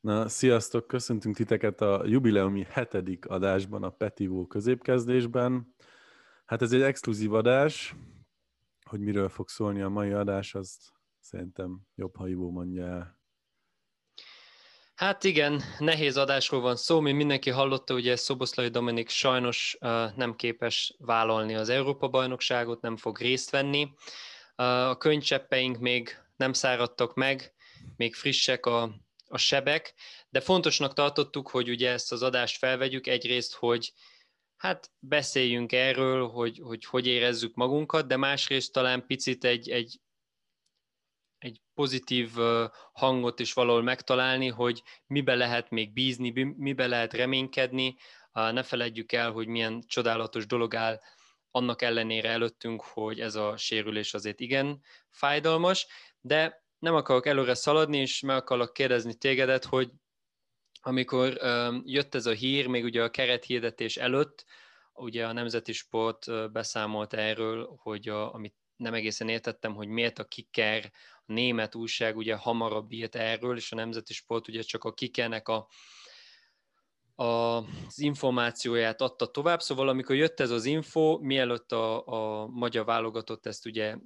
Na, sziasztok! Köszöntünk titeket a jubileumi hetedik adásban, a Petivó középkezdésben. Hát ez egy exkluzív adás, hogy miről fog szólni a mai adás, azt szerintem jobb, ha Ivó mondja el. Hát igen, nehéz adásról van szó, mi mindenki hallotta, ugye Szoboszlai Dominik sajnos uh, nem képes vállalni az Európa-bajnokságot, nem fog részt venni. Uh, a könycseppeink még nem száradtak meg, még frissek a a sebek, de fontosnak tartottuk, hogy ugye ezt az adást felvegyük, egyrészt, hogy hát beszéljünk erről, hogy hogy, hogy érezzük magunkat, de másrészt talán picit egy, egy, egy pozitív hangot is valahol megtalálni, hogy mibe lehet még bízni, mibe lehet reménykedni, ne feledjük el, hogy milyen csodálatos dolog áll annak ellenére előttünk, hogy ez a sérülés azért igen fájdalmas, de nem akarok előre szaladni, és meg akarok kérdezni tégedet, hogy amikor jött ez a hír, még ugye a kerethirdetés előtt, ugye a Nemzeti Sport beszámolt erről, hogy a, amit nem egészen értettem, hogy miért a kiker, a német újság ugye hamarabb írt erről, és a Nemzeti Sport ugye csak a kikernek a, a, az információját adta tovább, szóval amikor jött ez az info, mielőtt a, a magyar válogatott ezt ugye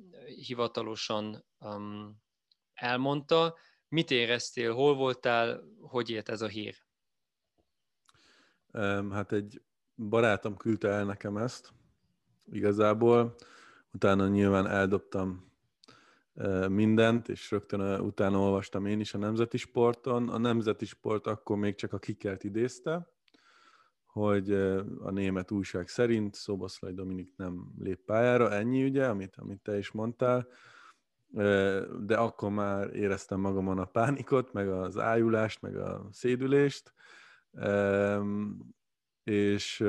hivatalosan um, elmondta. Mit éreztél, hol voltál, hogy ért ez a hír? Hát egy barátom küldte el nekem ezt, igazából. Utána nyilván eldobtam mindent, és rögtön utána olvastam én is a Nemzeti Sporton. A Nemzeti Sport akkor még csak a kikelt idézte, hogy a német újság szerint Szoboszlai Dominik nem lép pályára, ennyi ugye, amit, amit te is mondtál de akkor már éreztem magamon a pánikot, meg az ájulást, meg a szédülést, és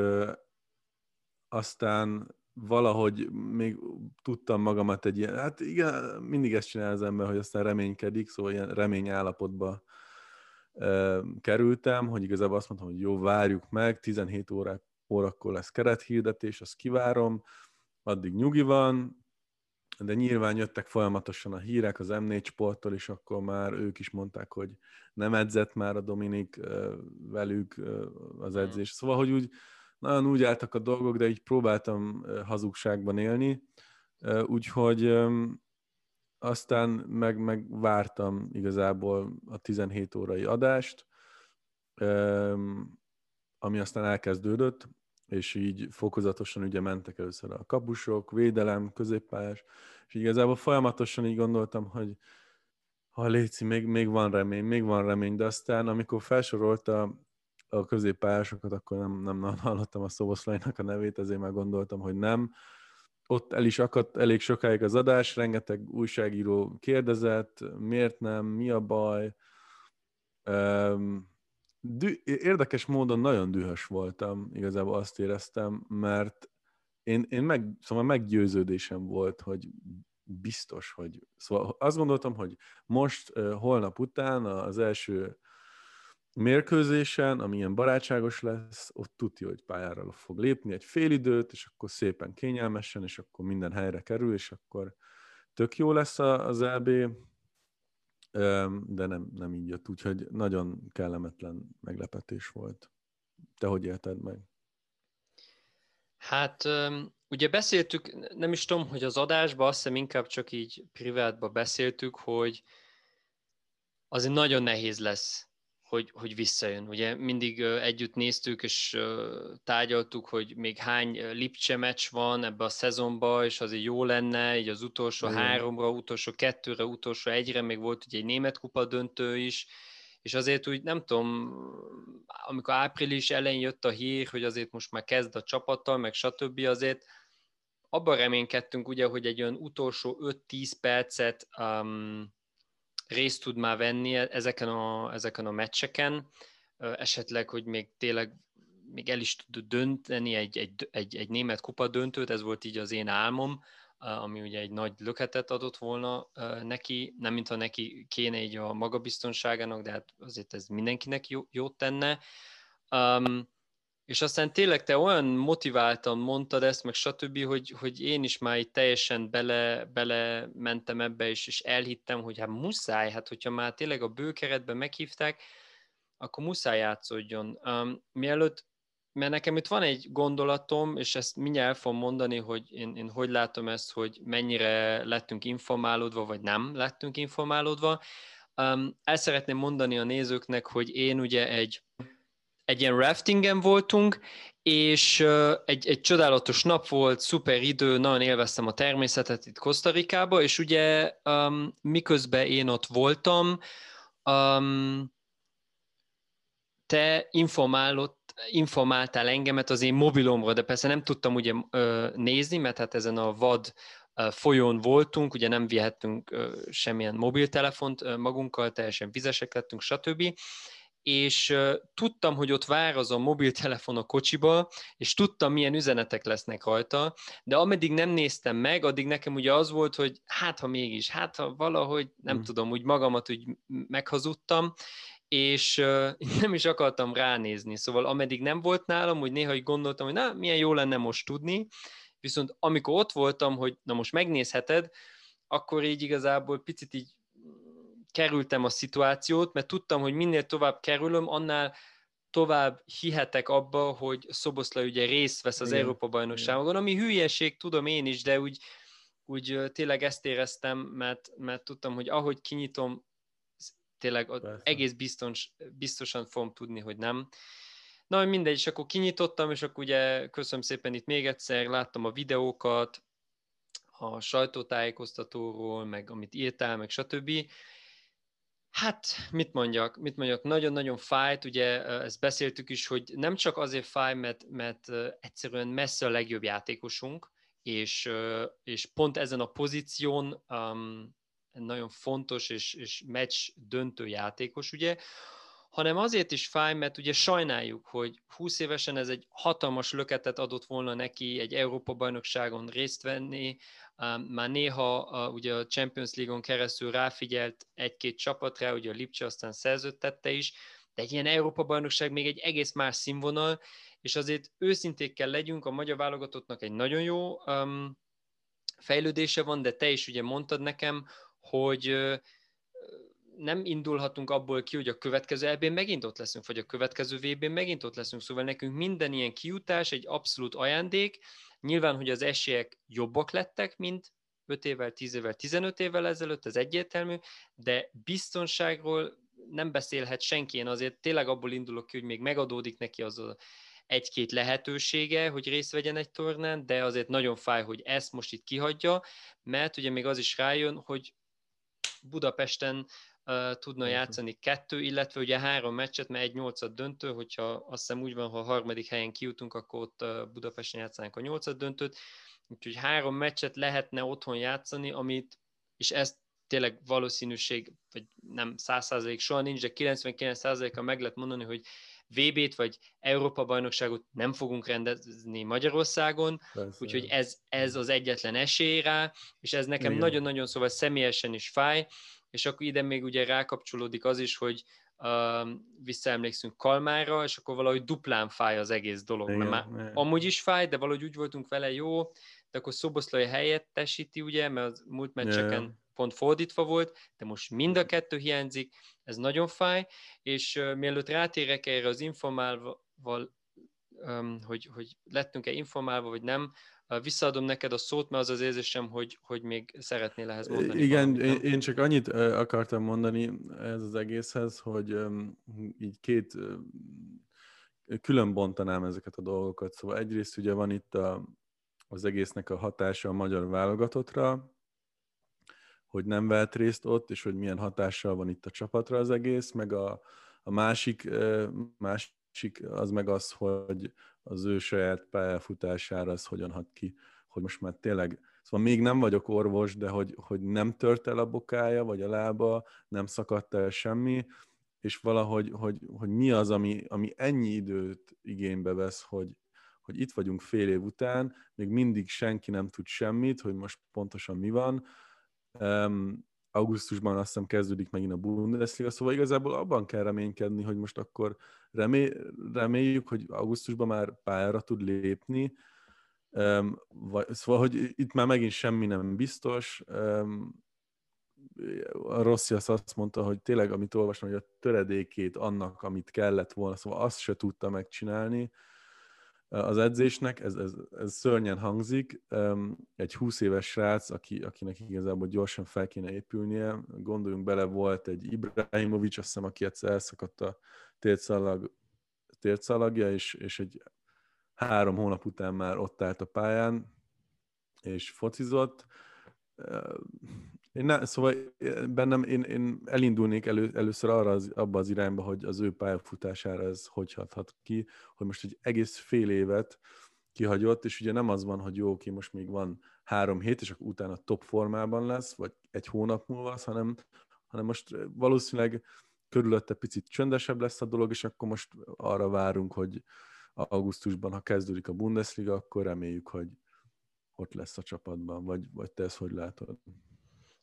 aztán valahogy még tudtam magamat egy ilyen, hát igen, mindig ezt csinál az ember, hogy aztán reménykedik, szóval ilyen remény állapotba kerültem, hogy igazából azt mondtam, hogy jó, várjuk meg, 17 óra, órakor lesz kerethirdetés, azt kivárom, addig nyugi van, de nyilván jöttek folyamatosan a hírek az M4 sporttól, és akkor már ők is mondták, hogy nem edzett már a Dominik velük az hmm. edzés. Szóval, hogy úgy nagyon úgy álltak a dolgok, de így próbáltam hazugságban élni, úgyhogy aztán meg, meg vártam igazából a 17 órai adást, ami aztán elkezdődött, és így fokozatosan ugye mentek először a kapusok, védelem, középpályás, és igazából folyamatosan így gondoltam, hogy ha Léci, még, még van remény, még van remény, de aztán amikor felsorolta a középpályásokat, akkor nem, nem, nem hallottam a Szoboszlainak a nevét, ezért már gondoltam, hogy nem. Ott el is akadt elég sokáig az adás, rengeteg újságíró kérdezett, miért nem, mi a baj. Um, dü- érdekes módon nagyon dühös voltam, igazából azt éreztem, mert én, én meg, szóval meggyőződésem volt, hogy biztos, hogy... Szóval azt gondoltam, hogy most, holnap után az első mérkőzésen, ami ilyen barátságos lesz, ott tudja, hogy pályára fog lépni egy fél időt, és akkor szépen kényelmesen, és akkor minden helyre kerül, és akkor tök jó lesz az EB, de nem, nem így jött, úgyhogy nagyon kellemetlen meglepetés volt. Te hogy élted meg? Hát ugye beszéltük, nem is tudom, hogy az adásban, azt hiszem inkább csak így privátban beszéltük, hogy azért nagyon nehéz lesz hogy, hogy visszajön. Ugye mindig együtt néztük és tárgyaltuk, hogy még hány Lipcse meccs van ebbe a szezonba, és azért jó lenne, így az utolsó Igen. háromra, utolsó kettőre, utolsó egyre, még volt ugye egy német kupa döntő is, és azért úgy nem tudom, amikor április elején jött a hír, hogy azért most már kezd a csapattal, meg stb. azért abban reménykedtünk ugye, hogy egy olyan utolsó 5-10 percet um, részt tud már venni e-, ezeken a, ezeken a meccseken, esetleg, hogy még tényleg még el is tud dönteni egy, egy, egy, egy német kupa döntőt, ez volt így az én álmom, ami ugye egy nagy löketet adott volna neki, nem mintha neki kéne így a magabiztonságának, de hát azért ez mindenkinek jó, jót tenne. Um, és aztán tényleg te olyan motiváltan mondtad ezt, meg stb., hogy, hogy én is már itt teljesen bele, bele mentem ebbe, és, és elhittem, hogy hát muszáj, hát hogyha már tényleg a bőkeretben meghívták, akkor muszáj játszódjon. Um, mielőtt, mert nekem itt van egy gondolatom, és ezt mindjárt el fogom mondani, hogy én, én hogy látom ezt, hogy mennyire lettünk informálódva, vagy nem lettünk informálódva. Um, el szeretném mondani a nézőknek, hogy én ugye egy, egy ilyen raftingen voltunk, és egy, egy csodálatos nap volt, szuper idő, nagyon élveztem a természetet itt Kosztarikába, és ugye um, miközben én ott voltam, um, te informálott, informáltál engemet az én mobilomra, de persze nem tudtam ugye nézni, mert hát ezen a vad folyón voltunk, ugye nem vihettünk semmilyen mobiltelefont magunkkal, teljesen vizesek lettünk, stb. És tudtam, hogy ott vár az a mobiltelefon a kocsiba, és tudtam, milyen üzenetek lesznek rajta, de ameddig nem néztem meg, addig nekem ugye az volt, hogy hát ha mégis, hát ha valahogy, nem mm. tudom, úgy magamat úgy meghazudtam, és nem is akartam ránézni, szóval ameddig nem volt nálam, hogy néha így gondoltam, hogy na, milyen jó lenne most tudni, viszont amikor ott voltam, hogy na most megnézheted, akkor így igazából picit így kerültem a szituációt, mert tudtam, hogy minél tovább kerülöm, annál tovább hihetek abba, hogy Szoboszla ugye részt vesz az Igen. Európa bajnokságon, ami hülyeség, tudom én is, de úgy, úgy tényleg ezt éreztem, mert, mert tudtam, hogy ahogy kinyitom tényleg Persze. egész biztos, biztosan fogom tudni, hogy nem. Na, mindegy, és akkor kinyitottam, és akkor ugye köszönöm szépen itt még egyszer, láttam a videókat, a sajtótájékoztatóról, meg amit írtál, meg stb. Hát, mit mondjak, mit mondjak, nagyon-nagyon fájt, ugye ezt beszéltük is, hogy nem csak azért fáj, mert, mert egyszerűen messze a legjobb játékosunk, és, és pont ezen a pozíción um, nagyon fontos és, és meccs döntő játékos, ugye, hanem azért is fáj, mert ugye sajnáljuk, hogy 20 évesen ez egy hatalmas löketet adott volna neki egy Európa-bajnokságon részt venni, már néha ugye a Champions League-on keresztül ráfigyelt egy-két csapatra, ugye a Lipcse aztán szerződtette is, de egy ilyen Európa-bajnokság még egy egész más színvonal, és azért őszinték kell legyünk, a magyar válogatottnak egy nagyon jó um, fejlődése van, de te is ugye mondtad nekem, hogy nem indulhatunk abból ki, hogy a következő eb megint ott leszünk, vagy a következő vb megint ott leszünk, szóval nekünk minden ilyen kiutás egy abszolút ajándék. Nyilván, hogy az esélyek jobbak lettek, mint 5 évvel, 10 évvel, 15 évvel ezelőtt, ez egyértelmű, de biztonságról nem beszélhet senki. Én azért tényleg abból indulok ki, hogy még megadódik neki az a egy-két lehetősége, hogy részt vegyen egy tornán, de azért nagyon fáj, hogy ezt most itt kihagyja, mert ugye még az is rájön, hogy Budapesten uh, tudna játszani kettő, illetve ugye három meccset, mert egy nyolcad döntő, hogyha azt hiszem úgy van, ha a harmadik helyen kijutunk, akkor ott uh, Budapesten játszánk a nyolcad döntőt, úgyhogy három meccset lehetne otthon játszani, amit, és ezt tényleg valószínűség, vagy nem 100% soha nincs, de 99%-a meg lehet mondani, hogy VB-t vagy Európa-bajnokságot nem fogunk rendezni Magyarországon, Persze. úgyhogy ez, ez az egyetlen esély rá, és ez nekem nagyon-nagyon szóval személyesen is fáj, és akkor ide még ugye rákapcsolódik az is, hogy uh, visszaemlékszünk Kalmára, és akkor valahogy duplán fáj az egész dolog. Igen, mert már amúgy is fáj, de valahogy úgy voltunk vele jó, de akkor Szoboszlai helyettesíti, ugye, mert az múlt meccseken yeah. pont fordítva volt, de most mind a kettő hiányzik, ez nagyon fáj, és uh, mielőtt rátérek erre az informálval, um, hogy, hogy lettünk-e informálva, vagy nem, visszaadom neked a szót, mert az az érzésem, hogy, hogy még szeretnél ehhez mondani. Igen, valamit, én csak annyit akartam mondani ez az egészhez, hogy így két külön bontanám ezeket a dolgokat. Szóval egyrészt ugye van itt a, az egésznek a hatása a magyar válogatottra, hogy nem vett részt ott, és hogy milyen hatással van itt a csapatra az egész, meg a, a másik, másik az meg az, hogy az ő saját pályafutására az hogyan hat ki, hogy most már tényleg, szóval még nem vagyok orvos, de hogy, hogy nem tört el a bokája, vagy a lába, nem szakadt el semmi, és valahogy, hogy, hogy mi az, ami, ami ennyi időt igénybe vesz, hogy, hogy itt vagyunk fél év után, még mindig senki nem tud semmit, hogy most pontosan mi van, augusztusban azt hiszem kezdődik megint a Bundesliga, szóval igazából abban kell reménykedni, hogy most akkor remé, reméljük, hogy augusztusban már pályára tud lépni, um, vagy, szóval, hogy itt már megint semmi nem biztos, um, a Rossi azt mondta, hogy tényleg, amit olvastam, hogy a töredékét annak, amit kellett volna, szóval azt se tudta megcsinálni az edzésnek, ez, ez, ez szörnyen hangzik. Egy 20 éves srác, aki, akinek igazából gyorsan fel kéne épülnie, gondoljunk bele, volt egy Ibrahimovic, azt hiszem, aki egyszer elszakadt a tértszalag, tértszalagja, és, és egy három hónap után már ott állt a pályán, és focizott én ne, szóval bennem én, én elindulnék elő, először arra az, abba az irányba, hogy az ő pályafutására ez hogy hathat ki, hogy most egy egész fél évet kihagyott, és ugye nem az van, hogy jó, oké, most még van három hét, és akkor utána top formában lesz, vagy egy hónap múlva az, hanem, hanem most valószínűleg körülötte picit csöndesebb lesz a dolog, és akkor most arra várunk, hogy augusztusban, ha kezdődik a Bundesliga, akkor reméljük, hogy ott lesz a csapatban, vagy, vagy te ezt hogy látod?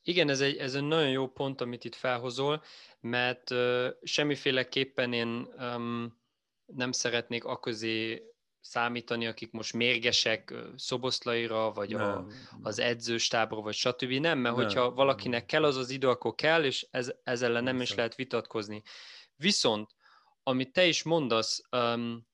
Igen, ez egy, ez egy nagyon jó pont, amit itt felhozol, mert uh, semmiféleképpen én um, nem szeretnék aközé számítani, akik most mérgesek Szoboszlaira, vagy a, az edzőstábra, vagy stb. Nem, mert nem, hogyha valakinek kell az az idő, akkor kell, és ez, ez ellen nem is lehet vitatkozni. Viszont, amit te is mondasz, um,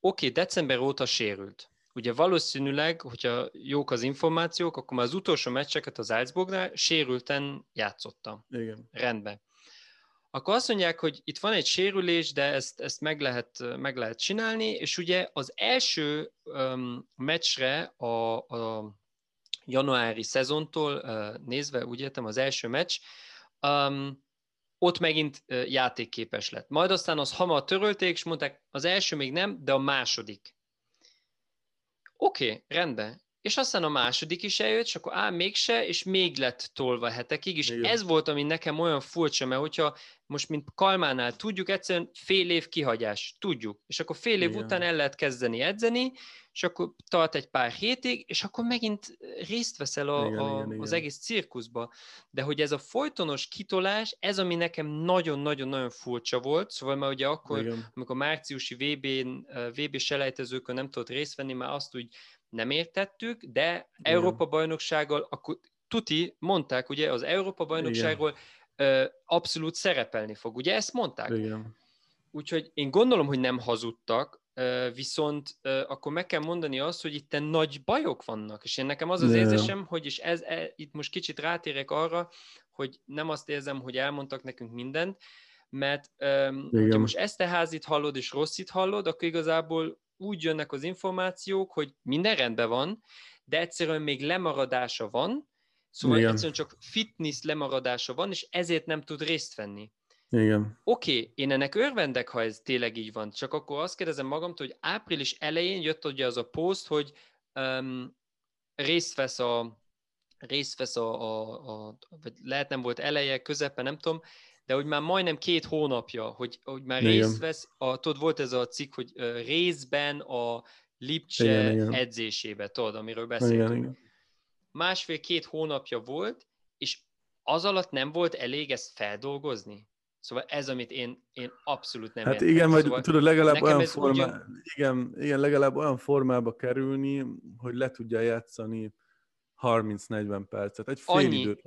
oké, okay, december óta sérült ugye valószínűleg, hogyha jók az információk, akkor már az utolsó meccseket az Salzburgnál sérülten játszottam. Igen. Rendben. Akkor azt mondják, hogy itt van egy sérülés, de ezt, ezt meg, lehet, meg lehet csinálni, és ugye az első um, meccsre a, a januári szezontól uh, nézve, úgy értem, az első meccs, um, ott megint uh, játékképes lett. Majd aztán az hamar törölték, és mondták, az első még nem, de a második. Oké, okay. És aztán a második is eljött, és akkor á, mégse, és még lett tolva hetekig, és Igen. ez volt, ami nekem olyan furcsa, mert hogyha most, mint Kalmánál tudjuk, egyszerűen fél év kihagyás, tudjuk, és akkor fél év Igen. után el lehet kezdeni edzeni, és akkor tart egy pár hétig, és akkor megint részt veszel a, igen, a, igen, az igen. egész cirkuszba. De hogy ez a folytonos kitolás, ez ami nekem nagyon-nagyon-nagyon furcsa volt, szóval már ugye akkor, igen. amikor márciusi VB-n, VB selejtezőkön nem tudott részt venni, már azt úgy nem értettük, de. Európa-bajnoksággal, akkor tuti, mondták ugye az Európa-bajnokságról abszolút szerepelni fog, ugye ezt mondták? Igen. Úgyhogy én gondolom, hogy nem hazudtak, viszont akkor meg kell mondani azt, hogy itt nagy bajok vannak, és én nekem az az yeah. érzésem, hogy és ez, e, itt most kicsit rátérek arra, hogy nem azt érzem, hogy elmondtak nekünk mindent, mert um, hogyha most ezt a házit hallod és rosszit hallod, akkor igazából úgy jönnek az információk, hogy minden rendben van, de egyszerűen még lemaradása van, szóval Igen. egyszerűen csak fitness lemaradása van, és ezért nem tud részt venni. Igen. Oké, okay, én ennek örvendek, ha ez tényleg így van, csak akkor azt kérdezem magamtól, hogy április elején jött ugye az a poszt, hogy um, részt vesz a részt vesz a, a, a, vagy lehet nem volt eleje, közepe, nem tudom, de hogy már majdnem két hónapja, hogy, hogy már igen. részt vesz, a, tudod, volt ez a cikk, hogy részben a Lipcse igen, edzésébe, tudod, amiről beszéltünk. Igen, igen. Másfél-két hónapja volt, és az alatt nem volt elég ezt feldolgozni? Szóval ez, amit én, én abszolút nem Hát értem. igen, vagy szóval tudod, legalább olyan, formá... ugyan... igen, igen, legalább olyan formába kerülni, hogy le tudja játszani 30-40 percet. Egy fél Annyi. időt.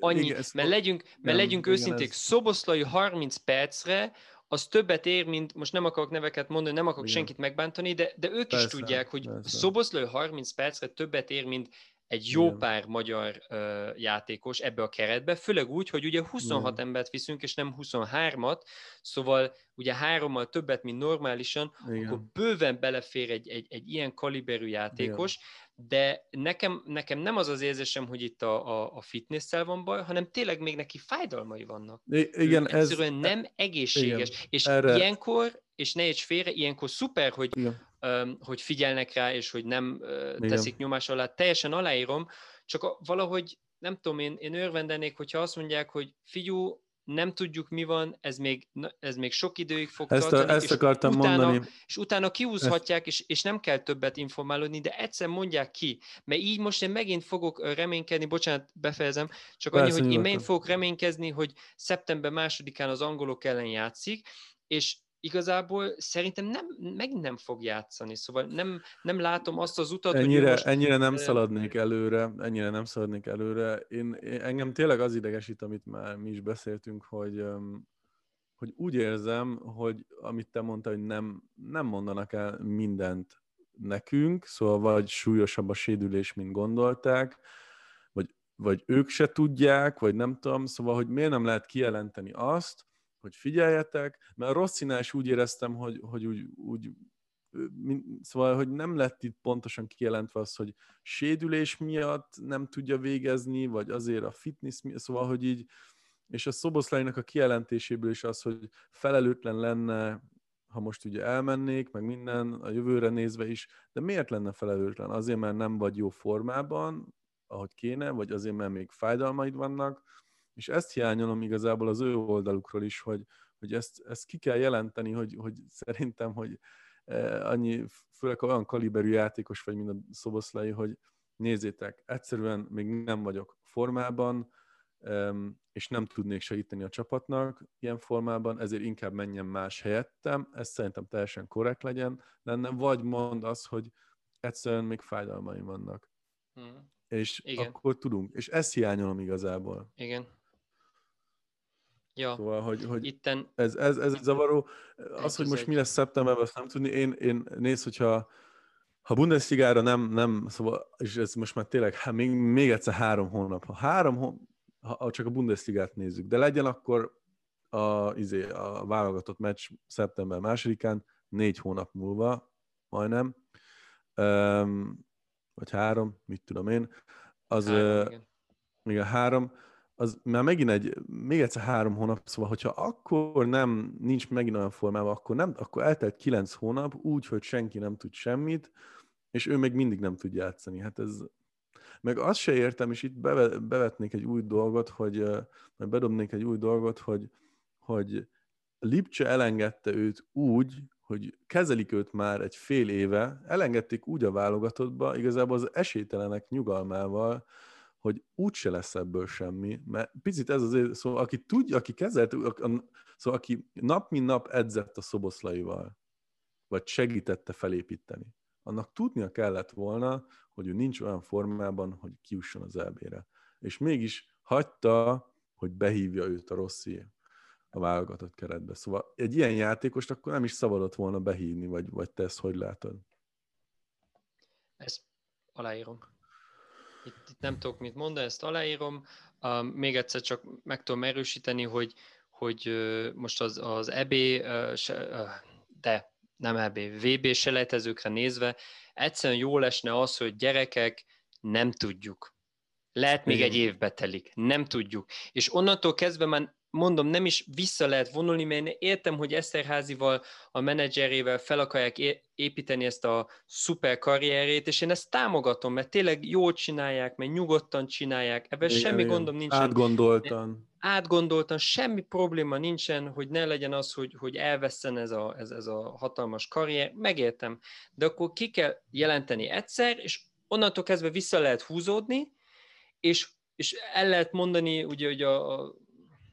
Annyi, igen, mert legyünk, mert nem, legyünk őszinték, ez... Szoboszlai 30 percre, az többet ér, mint, most nem akarok neveket mondani, nem akarok Igen. senkit megbántani, de, de ők persze, is tudják, hogy persze. Szoboszlai 30 percre többet ér, mint egy jó Igen. pár magyar uh, játékos ebbe a keretbe, főleg úgy, hogy ugye 26 Igen. embert viszünk, és nem 23-at, szóval ugye hárommal többet, mint normálisan, Igen. akkor bőven belefér egy, egy, egy ilyen kaliberű játékos, Igen. de nekem, nekem nem az az érzésem, hogy itt a, a, a fitness van baj, hanem tényleg még neki fájdalmai vannak. Igen, ő ez... Egyszerűen nem egészséges. Igen, és erre... ilyenkor, és ne egy félre, ilyenkor szuper, hogy Igen hogy figyelnek rá, és hogy nem teszik Igen. nyomás alá. Teljesen aláírom, csak valahogy nem tudom, én, én örvendenék, hogyha azt mondják, hogy figyú, nem tudjuk mi van, ez még, ez még sok időig fog ezt tartani. A, ezt és akartam utána, mondani. És utána kiúzhatják, és, és nem kell többet informálódni, de egyszer mondják ki. Mert így most én megint fogok reménykedni, bocsánat, befejezem, csak annyi, hogy én megint fogok reménykezni, hogy szeptember másodikán az angolok ellen játszik, és igazából szerintem nem, megint nem fog játszani, szóval nem, nem látom azt az utat, ennyire, hogy most... Ennyire nem szaladnék előre, ennyire nem szaladnék előre. Én, én, engem tényleg az idegesít, amit már mi is beszéltünk, hogy, hogy úgy érzem, hogy amit te mondtad, hogy nem, nem mondanak el mindent nekünk, szóval vagy súlyosabb a sédülés, mint gondolták, vagy, vagy ők se tudják, vagy nem tudom, szóval, hogy miért nem lehet kijelenteni azt, hogy figyeljetek, mert a Rosszinál is úgy éreztem, hogy, hogy úgy, úgy szóval, hogy nem lett itt pontosan kijelentve az, hogy sédülés miatt nem tudja végezni, vagy azért a fitness miatt, szóval, hogy így, és a Szoboszlainak a kijelentéséből is az, hogy felelőtlen lenne, ha most ugye elmennék, meg minden, a jövőre nézve is, de miért lenne felelőtlen? Azért, mert nem vagy jó formában, ahogy kéne, vagy azért, mert még fájdalmaid vannak, és ezt hiányolom igazából az ő oldalukról is, hogy, hogy ezt, ezt ki kell jelenteni, hogy, hogy szerintem, hogy eh, annyi, főleg olyan kaliberű játékos vagy, mint a Szoboszlai, hogy nézzétek, egyszerűen még nem vagyok formában, és nem tudnék segíteni a csapatnak ilyen formában, ezért inkább menjen más helyettem, ez szerintem teljesen korrekt legyen, lenne, vagy mond az, hogy egyszerűen még fájdalmaim vannak. Hmm. És Igen. akkor tudunk. És ezt hiányolom igazából. Igen. Ja. Szóval, hogy, hogy Itten... ez, ez, ez egy zavaró. Az, hogy most mi lesz szeptemberben, azt nem tudni. Én, én nézd, hogyha ha Bundesligára nem, nem, szóval, és ez most már tényleg hát még, még egyszer három hónap. Ha három hónap, ha csak a Bundesligát nézzük, de legyen akkor a, izé, a válogatott meccs szeptember másodikán, négy hónap múlva, majdnem, um, vagy három, mit tudom én, az, három, uh, igen. három, az már megint egy, még egyszer három hónap, szóval hogyha akkor nem, nincs megint olyan formában, akkor, nem, akkor eltelt kilenc hónap úgy, hogy senki nem tud semmit, és ő még mindig nem tud játszani. Hát ez, meg azt se értem, és itt bevetnék egy új dolgot, hogy, meg bedobnék egy új dolgot, hogy, hogy Lipcse elengedte őt úgy, hogy kezelik őt már egy fél éve, elengedték úgy a válogatottba, igazából az esélytelenek nyugalmával, hogy úgyse lesz ebből semmi, mert picit ez azért, szóval aki tudja, aki kezelt, szóval aki nap mint nap edzett a szoboszlaival, vagy segítette felépíteni, annak tudnia kellett volna, hogy ő nincs olyan formában, hogy kiusson az elbére. És mégis hagyta, hogy behívja őt a Rossi a válogatott keretbe. Szóval egy ilyen játékost akkor nem is szabadott volna behívni, vagy, vagy te ezt hogy látod? Ezt aláírom. Itt, itt nem tudok mit mondani, ezt aláírom. Uh, még egyszer csak meg tudom erősíteni, hogy, hogy uh, most az, az EB, uh, se, uh, de nem EB, VB selejtezőkre nézve, egyszerűen jól esne az, hogy gyerekek, nem tudjuk. Lehet még Igen. egy évbe telik, nem tudjuk. És onnantól kezdve már mondom, nem is vissza lehet vonulni, mert én értem, hogy Eszterházival, a menedzserével fel akarják építeni ezt a szuper karrierét, és én ezt támogatom, mert tényleg jól csinálják, mert nyugodtan csinálják, ebben igen, semmi igen. gondom nincsen. Átgondoltan. Átgondoltan, semmi probléma nincsen, hogy ne legyen az, hogy, hogy elveszten ez a, ez, ez a hatalmas karrier, megértem, de akkor ki kell jelenteni egyszer, és onnantól kezdve vissza lehet húzódni, és, és el lehet mondani, ugye, hogy a, a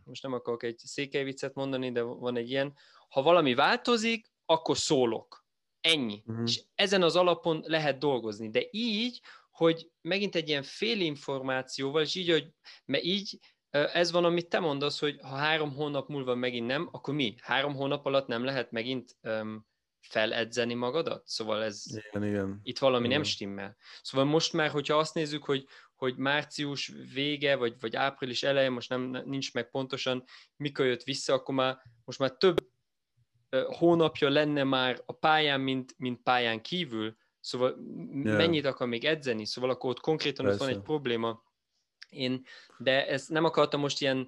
most nem akarok egy székely viccet mondani, de van egy ilyen, ha valami változik, akkor szólok. Ennyi. Uh-huh. És ezen az alapon lehet dolgozni. De így, hogy megint egy ilyen félinformációval, és így, hogy, mert így ez van, amit te mondasz, hogy ha három hónap múlva megint nem, akkor mi? Három hónap alatt nem lehet megint um, feledzeni magadat? Szóval ez igen, igen. itt valami igen. nem stimmel. Szóval most már, hogyha azt nézzük, hogy hogy március vége, vagy, vagy április eleje, most nem, nincs meg pontosan, mikor jött vissza, akkor már most már több hónapja lenne már a pályán, mint, mint pályán kívül, szóval yeah. mennyit akar még edzeni, szóval akkor ott konkrétan ott van egy probléma. Én, de ezt nem akartam most ilyen,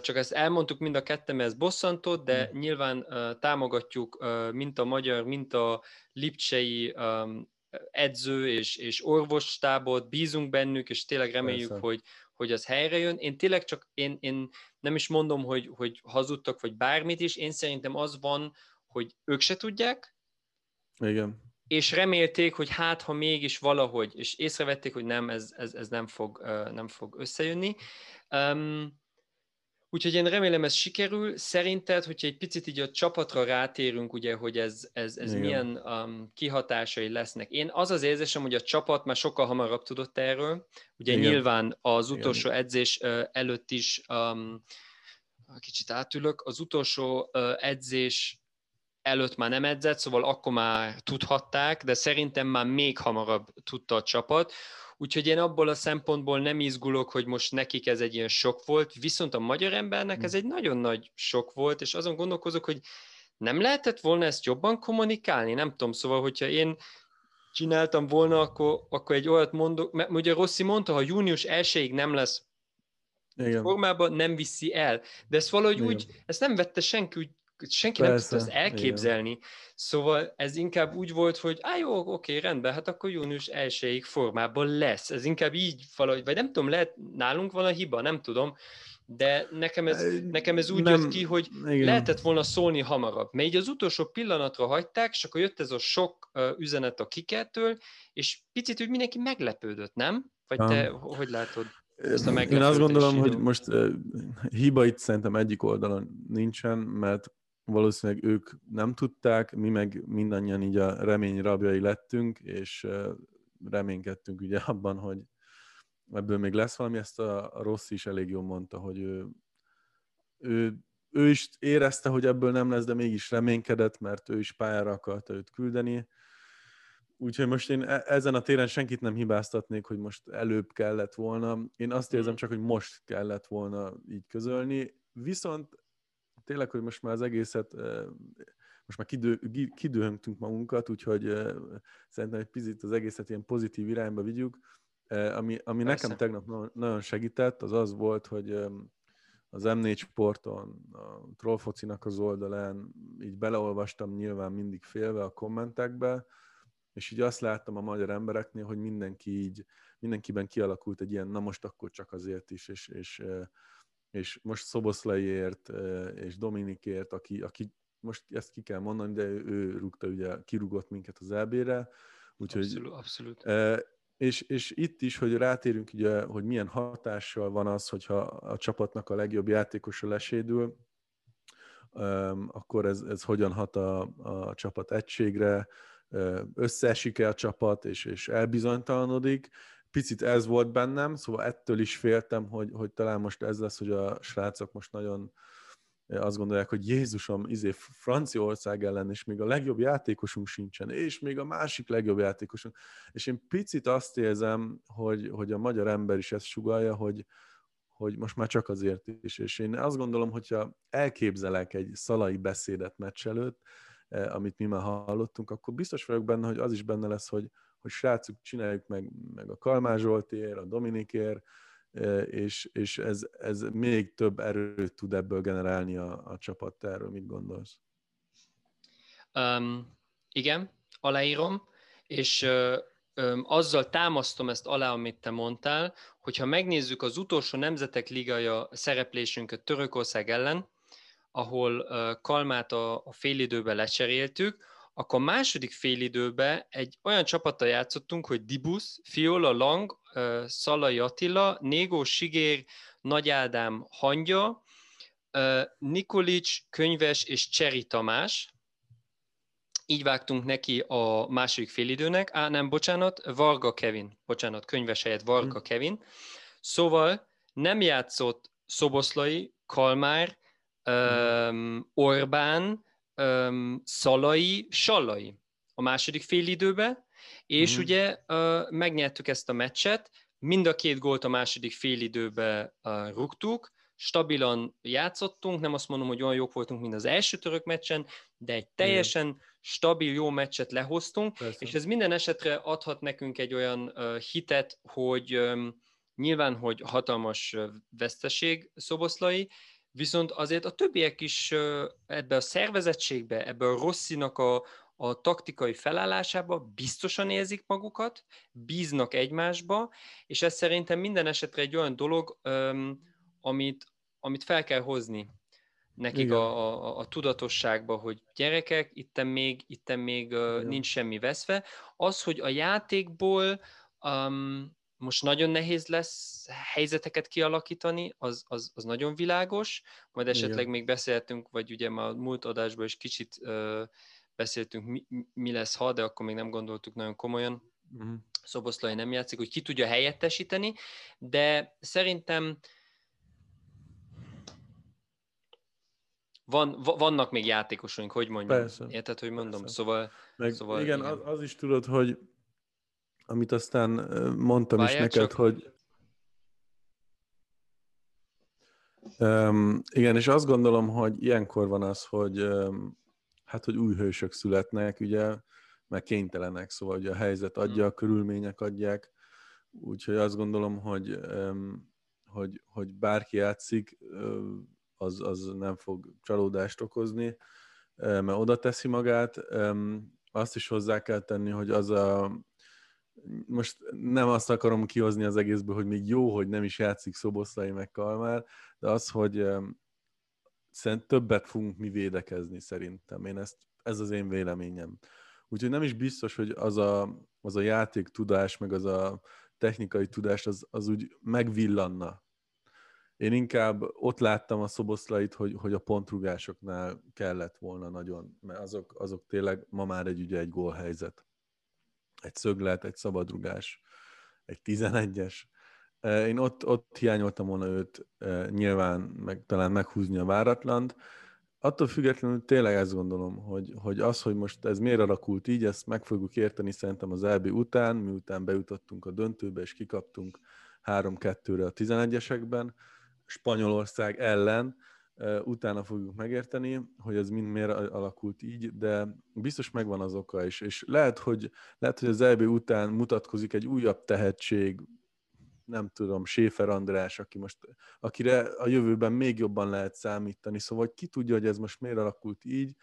csak ezt elmondtuk mind a kettem, ez bosszantott, de mm. nyilván támogatjuk mint a magyar, mint a lipcsei edző és, és orvosstábot, bízunk bennük, és tényleg reméljük, hogy, hogy az helyre jön. Én tényleg csak, én, én nem is mondom, hogy, hogy hazudtak, vagy bármit is, én szerintem az van, hogy ők se tudják, Igen. és remélték, hogy hát, ha mégis valahogy, és észrevették, hogy nem, ez, ez, ez nem, fog, nem fog összejönni. Um, Úgyhogy én remélem ez sikerül. Szerinted, hogyha egy picit így a csapatra rátérünk, ugye, hogy ez, ez, ez milyen um, kihatásai lesznek. Én az az érzésem, hogy a csapat már sokkal hamarabb tudott erről. Ugye Igen. nyilván az utolsó Igen. edzés uh, előtt is um, kicsit átülök, az utolsó uh, edzés előtt már nem edzett, szóval akkor már tudhatták, de szerintem már még hamarabb tudta a csapat. Úgyhogy én abból a szempontból nem izgulok, hogy most nekik ez egy ilyen sok volt, viszont a magyar embernek ez hm. egy nagyon nagy sok volt, és azon gondolkozok, hogy nem lehetett volna ezt jobban kommunikálni? Nem tudom, szóval, hogyha én csináltam volna, akkor, akkor egy olyat mondok, mert ugye Rossi mondta, ha június 1 nem lesz Igen. formában, nem viszi el. De ezt valahogy Igen. úgy, ezt nem vette senki úgy senki Persze, nem tudta ezt elképzelni. Igen. Szóval ez inkább úgy volt, hogy á jó, oké, rendben, hát akkor június 1 formában lesz. Ez inkább így valahogy, vagy nem tudom, lehet nálunk van a hiba, nem tudom, de nekem ez, nekem ez úgy nem, jött ki, hogy igen. lehetett volna szólni hamarabb. Mert így az utolsó pillanatra hagyták, és akkor jött ez a sok üzenet a kikettől, és picit úgy mindenki meglepődött, nem? Vagy te hogy látod? Ezt a Én azt gondolom, hogy most uh, hiba itt szerintem egyik oldalon nincsen, mert valószínűleg ők nem tudták, mi meg mindannyian így a remény rabjai lettünk, és reménykedtünk ugye abban, hogy ebből még lesz valami, ezt a, Rossz is elég jól mondta, hogy ő, ő, ő is érezte, hogy ebből nem lesz, de mégis reménykedett, mert ő is pályára akarta őt küldeni. Úgyhogy most én e, ezen a téren senkit nem hibáztatnék, hogy most előbb kellett volna. Én azt érzem csak, hogy most kellett volna így közölni. Viszont tényleg, hogy most már az egészet, most már kidő, kidőhöntünk magunkat, úgyhogy szerintem egy picit az egészet ilyen pozitív irányba vigyük. Ami, ami nekem tegnap nagyon segített, az az volt, hogy az M4 sporton, a Trollfocinak az oldalán így beleolvastam nyilván mindig félve a kommentekbe, és így azt láttam a magyar embereknél, hogy mindenki így, mindenkiben kialakult egy ilyen, na most akkor csak azért is, és, és és most Szoboszlaiért és Dominikért, aki, aki most ezt ki kell mondani, de ő, ő rúgta, ugye kirúgott minket az EB-re, úgyhogy... Abszolút, abszolút. És, és itt is, hogy rátérünk, ugye, hogy milyen hatással van az, hogyha a csapatnak a legjobb játékosa lesédül, akkor ez, ez hogyan hat a, a csapat egységre, összeesik-e a csapat, és, és elbizonytalanodik, picit ez volt bennem, szóval ettől is féltem, hogy, hogy talán most ez lesz, hogy a srácok most nagyon eh, azt gondolják, hogy Jézusom, izé Franciaország ellen, és még a legjobb játékosunk sincsen, és még a másik legjobb játékosunk. És én picit azt érzem, hogy, hogy a magyar ember is ezt sugalja, hogy, hogy most már csak azért is. És én azt gondolom, hogyha elképzelek egy szalai beszédet meccs előtt, eh, amit mi már hallottunk, akkor biztos vagyok benne, hogy az is benne lesz, hogy, hogy srácok, csináljuk meg, meg a Kalmár Zsoltér, a Dominikér, e, és, és ez, ez még több erőt tud ebből generálni a, a csapat. Te erről mit gondolsz? Um, igen, aláírom, és uh, um, azzal támasztom ezt alá, amit te mondtál, hogyha megnézzük az utolsó Nemzetek Ligaja szereplésünket Törökország ellen, ahol uh, Kalmát a, a félidőben lecseréltük, akkor a második félidőben egy olyan csapattal játszottunk, hogy Dibus, Fiola Lang, Szalai Attila, Négó Sigér, Nagy Ádám Hangya, Nikolics, Könyves és Cseri Tamás. Így vágtunk neki a második félidőnek. Á, nem, bocsánat, Varga Kevin. Bocsánat, könyves helyett Varga hm. Kevin. Szóval nem játszott Szoboszlai, Kalmár, hm. Orbán, um, Szalai, Sallai a második fél időben, és mm. ugye uh, megnyertük ezt a meccset, mind a két gólt a második fél időben uh, rúgtuk, stabilan játszottunk, nem azt mondom, hogy olyan jók voltunk, mint az első török meccsen, de egy teljesen Igen. stabil, jó meccset lehoztunk, Persze. és ez minden esetre adhat nekünk egy olyan uh, hitet, hogy um, nyilván, hogy hatalmas veszteség Szoboszlai, Viszont azért a többiek is ebbe a szervezettségbe, ebbe a Rosszinak a, a taktikai felállásába biztosan érzik magukat, bíznak egymásba, és ez szerintem minden esetre egy olyan dolog, amit, amit fel kell hozni nekik a, a, a tudatosságba, hogy gyerekek, itten még, itten még nincs semmi veszve. Az, hogy a játékból um, most nagyon nehéz lesz helyzeteket kialakítani, az, az, az nagyon világos, majd esetleg Igen. még beszéltünk, vagy ugye már a múlt adásban is kicsit ö, beszéltünk, mi, mi lesz ha, de akkor még nem gondoltuk nagyon komolyan, uh-huh. Szoboszlai nem játszik, hogy ki tudja helyettesíteni, de szerintem van, vannak még játékosunk, hogy mondjam. Persze. Érted, hogy mondom? Persze. Szóval, Meg szóval igen, igen. Az, az is tudod, hogy amit aztán mondtam Várjál is neked, csak... hogy Um, igen, és azt gondolom, hogy ilyenkor van az, hogy um, hát, hogy új hősök születnek, ugye, meg kénytelenek, szóval ugye a helyzet adja, a körülmények adják, úgyhogy azt gondolom, hogy, um, hogy, hogy bárki játszik, az, az nem fog csalódást okozni, mert oda teszi magát. Azt is hozzá kell tenni, hogy az a most nem azt akarom kihozni az egészből, hogy még jó, hogy nem is játszik Szoboszlai meg Kalmár, de az, hogy szerint többet fogunk mi védekezni szerintem. Én ezt, ez az én véleményem. Úgyhogy nem is biztos, hogy az a, az a játék tudás, meg az a technikai tudás, az, az úgy megvillanna. Én inkább ott láttam a szoboszlait, hogy, hogy a pontrugásoknál kellett volna nagyon, mert azok, azok tényleg ma már egy ugye egy gólhelyzet egy szöglet, egy szabadrugás, egy 11-es. Én ott, ott hiányoltam volna őt nyilván, meg talán meghúzni a váratlant. Attól függetlenül tényleg ezt gondolom, hogy, hogy az, hogy most ez miért alakult így, ezt meg fogjuk érteni szerintem az EB után, miután bejutottunk a döntőbe és kikaptunk 3-2-re a 11-esekben, Spanyolország ellen, utána fogjuk megérteni, hogy ez mind miért alakult így, de biztos megvan az oka is, és lehet, hogy, lehet, hogy az EB után mutatkozik egy újabb tehetség, nem tudom, Séfer András, aki most, akire a jövőben még jobban lehet számítani, szóval ki tudja, hogy ez most miért alakult így,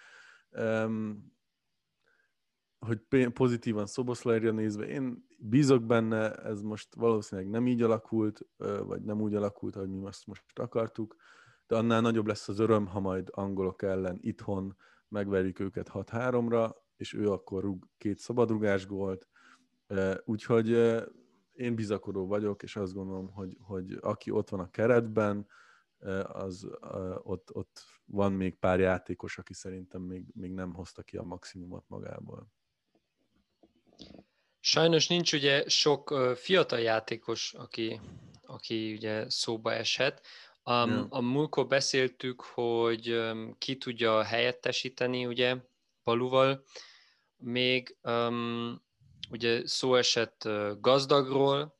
hogy pozitívan Szoboszlajra nézve, én bízok benne, ez most valószínűleg nem így alakult, vagy nem úgy alakult, ahogy mi azt most akartuk, annál nagyobb lesz az öröm, ha majd angolok ellen itthon megverjük őket 6-3-ra, és ő akkor rúg két szabadrugás gólt. Úgyhogy én bizakodó vagyok, és azt gondolom, hogy, hogy aki ott van a keretben, az ott, ott van még pár játékos, aki szerintem még, még nem hozta ki a maximumot magából. Sajnos nincs ugye sok fiatal játékos, aki, aki ugye szóba eshet. Um, ja. A múlkor beszéltük, hogy ki tudja helyettesíteni, ugye, Paluval. Még um, ugye szó esett gazdagról,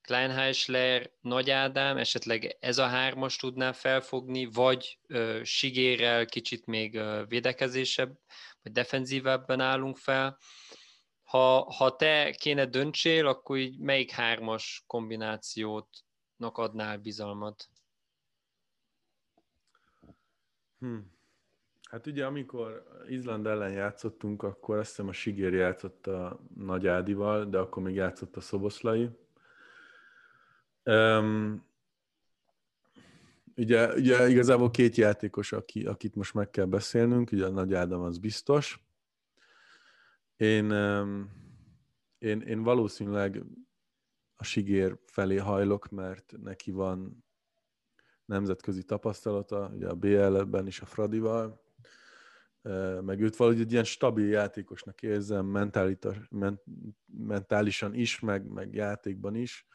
Kleinheisler, Nagy Ádám, esetleg ez a hármas tudná felfogni, vagy uh, Sigérrel kicsit még uh, védekezésebb, vagy defenzívebben állunk fel. Ha, ha te kéne döntsél, akkor így melyik hármas kombinációtnak adnál bizalmat? Hm. Hát ugye, amikor Izland ellen játszottunk, akkor azt hiszem a Sigér játszott a Nagy Ádival, de akkor még játszott a Szoboszlai. Um, ugye, ugye igazából két játékos, aki, akit most meg kell beszélnünk, ugye a Nagy Ádám az biztos. Én, um, én, én valószínűleg a Sigér felé hajlok, mert neki van nemzetközi tapasztalata, ugye a BL-ben is a Fradival, meg őt valahogy egy ilyen stabil játékosnak érzem, mentálisan is, meg, meg játékban is.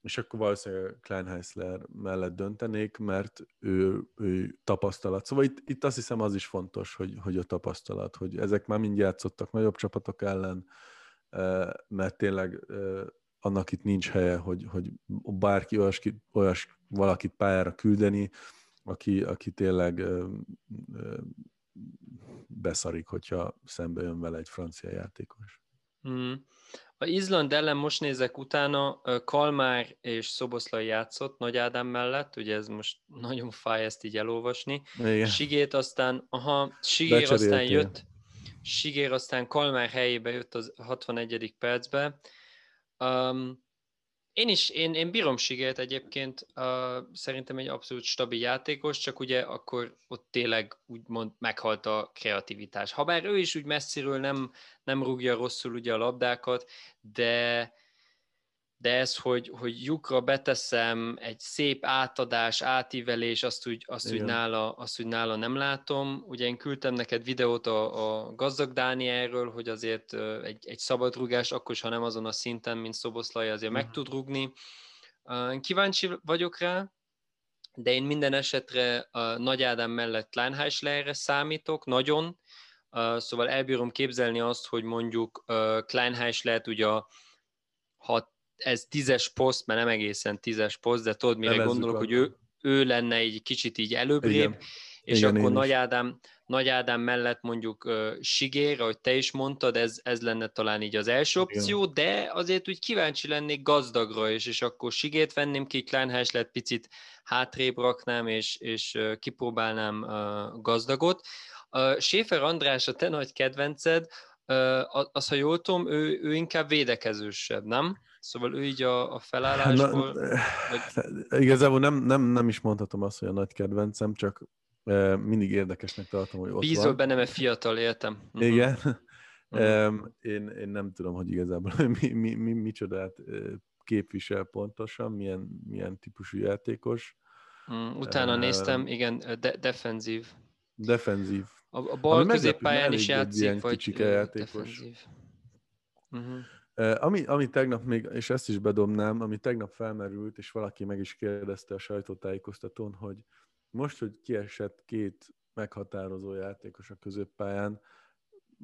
És akkor valószínűleg Kleinheisler mellett döntenék, mert ő, ő tapasztalat. Szóval itt, itt azt hiszem az is fontos, hogy, hogy a tapasztalat, hogy ezek már mind játszottak nagyobb csapatok ellen, mert tényleg annak itt nincs helye, hogy, hogy bárki olyas, olyas valakit pályára küldeni, aki, aki tényleg ö, ö, beszarik, hogyha szembe jön vele egy francia játékos. Mm. A Izland ellen most nézek utána, Kalmár és Szoboszlai játszott Nagy Ádám mellett, ugye ez most nagyon fáj ezt így elolvasni. Igen. Sigét aztán, aha, Sigér aztán jött, Sigér aztán Kalmár helyébe jött az 61. percbe, Um, én is, én, én bírom Sigert egyébként, uh, szerintem egy abszolút stabil játékos, csak ugye akkor ott tényleg úgymond meghalt a kreativitás. Habár ő is úgy messziről nem, nem rúgja rosszul ugye a labdákat, de de ez, hogy, hogy lyukra beteszem egy szép átadás, átívelés, azt úgy, azt úgy, nála, azt úgy nála nem látom. Ugye én küldtem neked videót a, a gazdag Dánielről, hogy azért egy, egy szabadrugás, akkor is, ha nem azon a szinten, mint Szoboszlai, azért uh-huh. meg tud rugni. Kíváncsi vagyok rá, de én minden esetre a Nagy Ádám mellett Kleinheislerre számítok, nagyon, szóval elbírom képzelni azt, hogy mondjuk Kleinheisler ugye a, ez tízes poszt, mert nem egészen tízes poszt, de tudod, mire Nevezzük gondolok, hogy ő, ő lenne egy kicsit így előbbrébb, Igen. és Igen, akkor Nagy Ádám, Nagy Ádám mellett mondjuk uh, Sigér, ahogy te is mondtad, ez, ez lenne talán így az első opció, Igen. de azért úgy kíváncsi lennék gazdagra is, és akkor Sigét venném ki, Kleinheis lett picit hátrébb raknám, és, és uh, kipróbálnám uh, gazdagot. Uh, Schäfer András, a te nagy kedvenced, uh, az, ha jól tudom, ő, ő inkább védekezősebb, nem? Szóval ő így a, a felállásból... Na, vagy... Igazából nem, nem, nem is mondhatom azt, hogy a nagy kedvencem, csak e, mindig érdekesnek tartom, hogy ott Bízol van. benne, mert fiatal, értem. Uh-huh. Igen. Uh-huh. én, én nem tudom, hogy igazából mi, mi, mi, mi csodát képvisel pontosan, milyen, milyen típusú játékos. Mm, utána uh, néztem, igen, de, defenzív. Defenzív. A, a bal középpályán is játszik, vagy játékos. defenzív. Uh-huh. Ami, ami tegnap még, és ezt is bedobnám, ami tegnap felmerült, és valaki meg is kérdezte a sajtótájékoztatón, hogy most, hogy kiesett két meghatározó játékos a középpályán,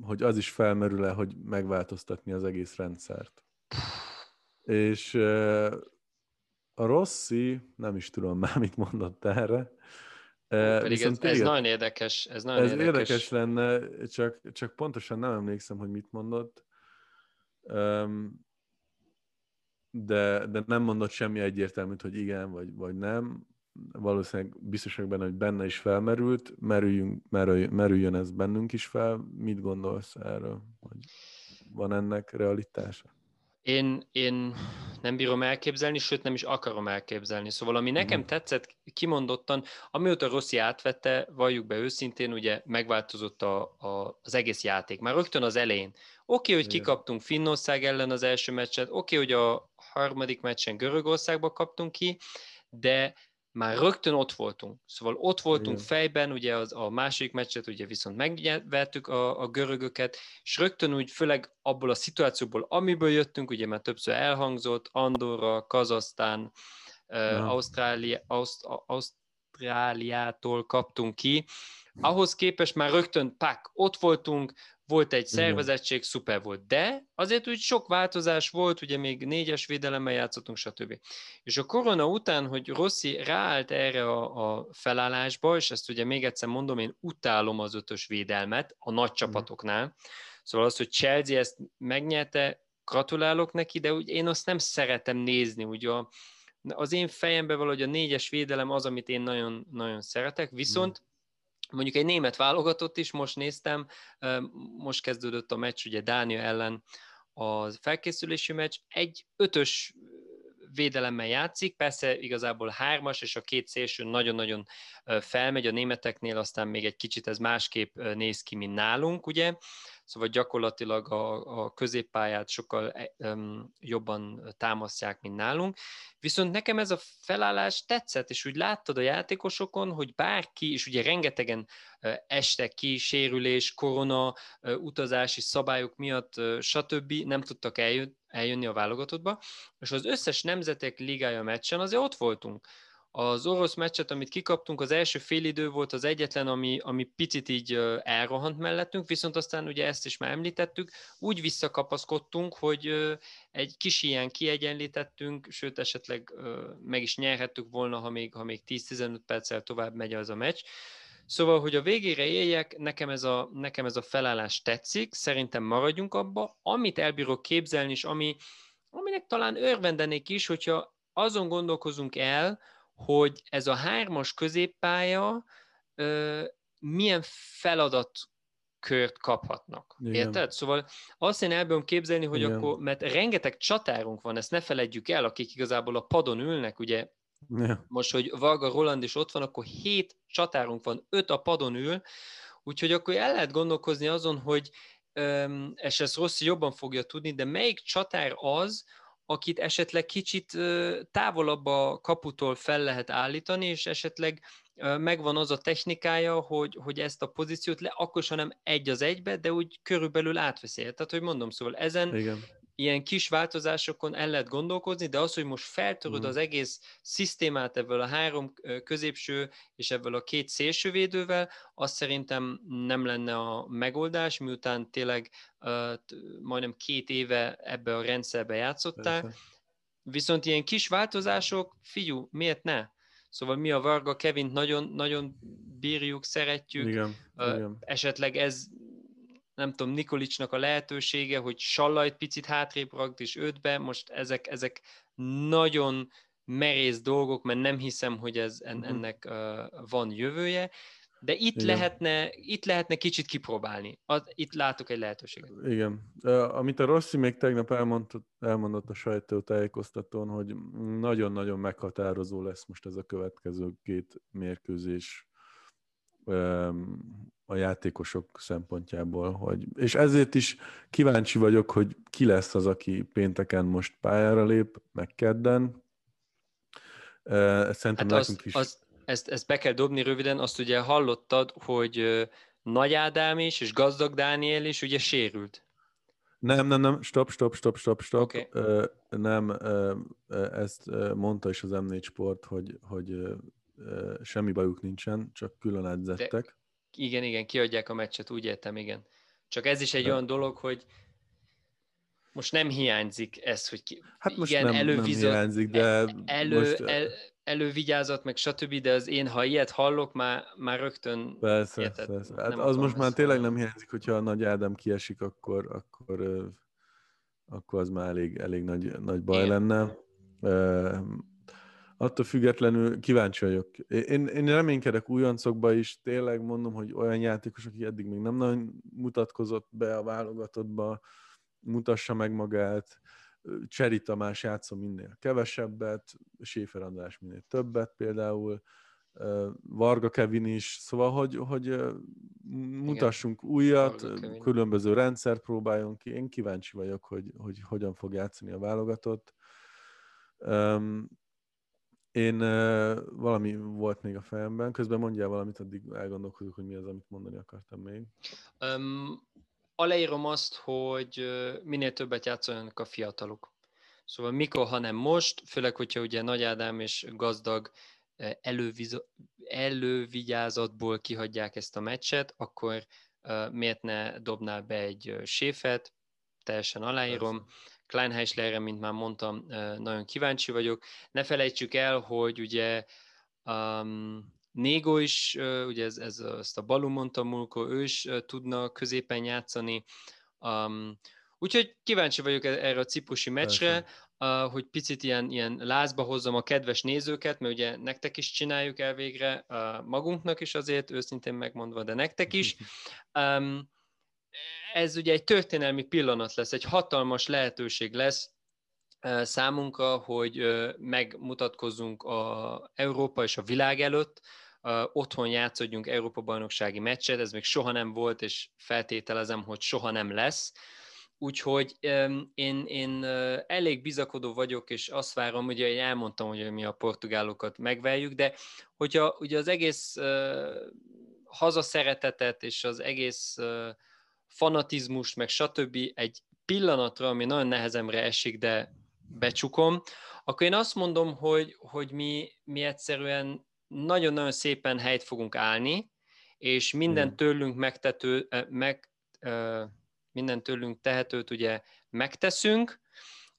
hogy az is felmerül-e, hogy megváltoztatni az egész rendszert. És a Rossi, nem is tudom már, mit mondott erre. Pedig ez, ez nagyon érdekes. Ez, nagyon ez érdekes. érdekes lenne, csak, csak pontosan nem emlékszem, hogy mit mondott de, de nem mondott semmi egyértelműt, hogy igen, vagy, vagy nem. Valószínűleg biztosak benne, hogy benne is felmerült, merüljünk, merülj, merüljön ez bennünk is fel. Mit gondolsz erről? Hogy van ennek realitása? Én, én nem bírom elképzelni, sőt nem is akarom elképzelni. Szóval ami nekem uh-huh. tetszett kimondottan, amióta Rossi átvette, valljuk be őszintén, ugye megváltozott a, a, az egész játék. Már rögtön az elején. Oké, okay, hogy kikaptunk Finnország ellen az első meccset, oké, okay, hogy a harmadik meccsen Görögországba kaptunk ki, de már rögtön ott voltunk. Szóval ott voltunk Igen. fejben, ugye az, a második meccset ugye viszont megvertük a, a görögöket, és rögtön úgy főleg abból a szituációból, amiből jöttünk, ugye már többször elhangzott, Andorra, Kazasztán, uh, Ausztrália, Auszt, Ausztráliától kaptunk ki, ahhoz képest már rögtön pak, ott voltunk, volt egy szervezettség, szuper volt, de azért úgy sok változás volt, ugye még négyes védelemmel játszottunk, stb. És a korona után, hogy Rossi ráállt erre a, a felállásba, és ezt ugye még egyszer mondom, én utálom az ötös védelmet a nagy csapatoknál, szóval az, hogy Chelsea ezt megnyerte, gratulálok neki, de úgy én azt nem szeretem nézni, ugye a, az én fejemben valahogy a négyes védelem az, amit én nagyon, nagyon szeretek, viszont mm Mondjuk egy német válogatott is, most néztem, most kezdődött a meccs, ugye Dánia ellen a felkészülési meccs, egy ötös védelemmel játszik, persze igazából hármas, és a két szélső nagyon-nagyon felmegy a németeknél, aztán még egy kicsit ez másképp néz ki, mint nálunk, ugye, szóval gyakorlatilag a, a középpályát sokkal um, jobban támasztják, mint nálunk. Viszont nekem ez a felállás tetszett, és úgy láttad a játékosokon, hogy bárki, és ugye rengetegen uh, estek ki, sérülés, korona, uh, utazási szabályok miatt, stb. nem tudtak eljön, eljönni a válogatottba, és az összes nemzetek ligája meccsen azért ott voltunk. Az orosz meccset, amit kikaptunk, az első félidő volt az egyetlen, ami, ami picit így elrohant mellettünk, viszont aztán ugye ezt is már említettük, úgy visszakapaszkodtunk, hogy egy kis ilyen kiegyenlítettünk, sőt esetleg meg is nyerhettük volna, ha még, ha még 10-15 perccel tovább megy az a meccs. Szóval, hogy a végére éljek, nekem ez a, nekem ez a felállás tetszik, szerintem maradjunk abba. Amit elbírok képzelni, és ami, aminek talán örvendenék is, hogyha azon gondolkozunk el, hogy ez a hármas középpálya ö, milyen feladatkört kaphatnak. Igen. Érted? Szóval azt én elből képzelni, hogy Igen. akkor, mert rengeteg csatárunk van, ezt ne feledjük el, akik igazából a padon ülnek, ugye ja. most, hogy Varga Roland is ott van, akkor hét csatárunk van, öt a padon ül, úgyhogy akkor el lehet gondolkozni azon, hogy és ezt Rossi jobban fogja tudni, de melyik csatár az, akit esetleg kicsit távolabb a kaputól fel lehet állítani, és esetleg megvan az a technikája, hogy, hogy ezt a pozíciót le, akkor sem nem egy az egybe, de úgy körülbelül átveszi. Tehát, hogy mondom, szóval ezen Igen ilyen kis változásokon el lehet gondolkozni, de az, hogy most feltöröd mm. az egész szisztémát ebből a három középső és ebből a két szélsővédővel, az szerintem nem lenne a megoldás, miután tényleg uh, majdnem két éve ebbe a rendszerbe játszottál. Persze. Viszont ilyen kis változások, figyú, miért ne? Szóval mi a Varga Kevint nagyon, nagyon bírjuk, szeretjük. Igen, uh, igen. Esetleg ez nem tudom, Nikolicsnak a lehetősége, hogy Sallajt picit hátrébb ragd és ötbe, most ezek, ezek nagyon merész dolgok, mert nem hiszem, hogy ez en, mhm. ennek uh, van jövője, de itt Igen. lehetne, itt lehetne kicsit kipróbálni. Az, itt látok egy lehetőséget. Igen. Amit a Rossi még tegnap elmondott, elmondott a sajtótájékoztatón, hogy nagyon-nagyon meghatározó lesz most ez a következő két mérkőzés a játékosok szempontjából. Hogy, és ezért is kíváncsi vagyok, hogy ki lesz az, aki pénteken most pályára lép, meg kedden. Szerintem hát nekünk az, is... Az, ezt, ezt be kell dobni röviden, azt ugye hallottad, hogy Nagy Ádám is, és Gazdag Dániel is ugye sérült. Nem, nem, nem, stop, stop, stop, stop, stop. Okay. Uh, nem, uh, ezt mondta is az M4 Sport, hogy, hogy semmi bajuk nincsen, csak külön edzettek. De, igen, igen, kiadják a meccset, úgy értem, igen. Csak ez is egy De. olyan dolog, hogy most nem hiányzik ez, hogy ki, hát most igen, nem, elővizet, nem hiányzik, de elő, most... el, elővigyázat, meg stb., de az én, ha ilyet hallok, már, már rögtön Persze, érted, persze. Hát az most már tényleg nem hiányzik, hogyha a Nagy Ádám kiesik, akkor, akkor, akkor az már elég, elég nagy, nagy baj én. lenne attól függetlenül kíváncsi vagyok. Én, én reménykedek újoncokba is, tényleg mondom, hogy olyan játékos, aki eddig még nem nagyon mutatkozott be a válogatottba, mutassa meg magát, Cseri Tamás játszom minél kevesebbet, Séfer András minél többet például, Varga Kevin is, szóval, hogy, hogy mutassunk Igen. újat, különböző rendszert próbáljon ki. Én kíváncsi vagyok, hogy, hogy hogyan fog játszani a válogatott. Én uh, valami volt még a fejemben, közben mondjál valamit, addig elgondolkodok, hogy mi az, amit mondani akartam még. Um, aláírom azt, hogy minél többet játszanak a fiatalok. Szóval mikor, ha nem most, főleg, hogyha ugye Nagy Ádám és gazdag előviz- elővigyázatból kihagyják ezt a meccset, akkor uh, miért ne dobnál be egy séfet, teljesen aláírom. Persze Kleinheislerre, mint már mondtam, nagyon kíváncsi vagyok. Ne felejtsük el, hogy ugye um, Négo is, ugye ez, ez ezt a Balu mondta Mulko, ő is tudna középen játszani. Um, úgyhogy kíváncsi vagyok e-, erre a ciprusi meccsre, uh, hogy picit ilyen, ilyen lázba hozzam a kedves nézőket, mert ugye nektek is csináljuk el végre, magunknak is azért, őszintén megmondva, de nektek is. Um, ez ugye egy történelmi pillanat lesz, egy hatalmas lehetőség lesz számunkra, hogy megmutatkozzunk a Európa és a világ előtt, otthon játszodjunk Európa-bajnoksági meccset, ez még soha nem volt, és feltételezem, hogy soha nem lesz. Úgyhogy én, én elég bizakodó vagyok, és azt várom, ugye én elmondtam, hogy mi a portugálokat megveljük, de hogyha ugye az egész hazaszeretetet és az egész fanatizmus, meg stb. egy pillanatra, ami nagyon nehezemre esik, de becsukom, akkor én azt mondom, hogy, hogy mi, mi egyszerűen nagyon-nagyon szépen helyt fogunk állni, és minden tőlünk megtető, meg, minden tőlünk tehetőt ugye megteszünk,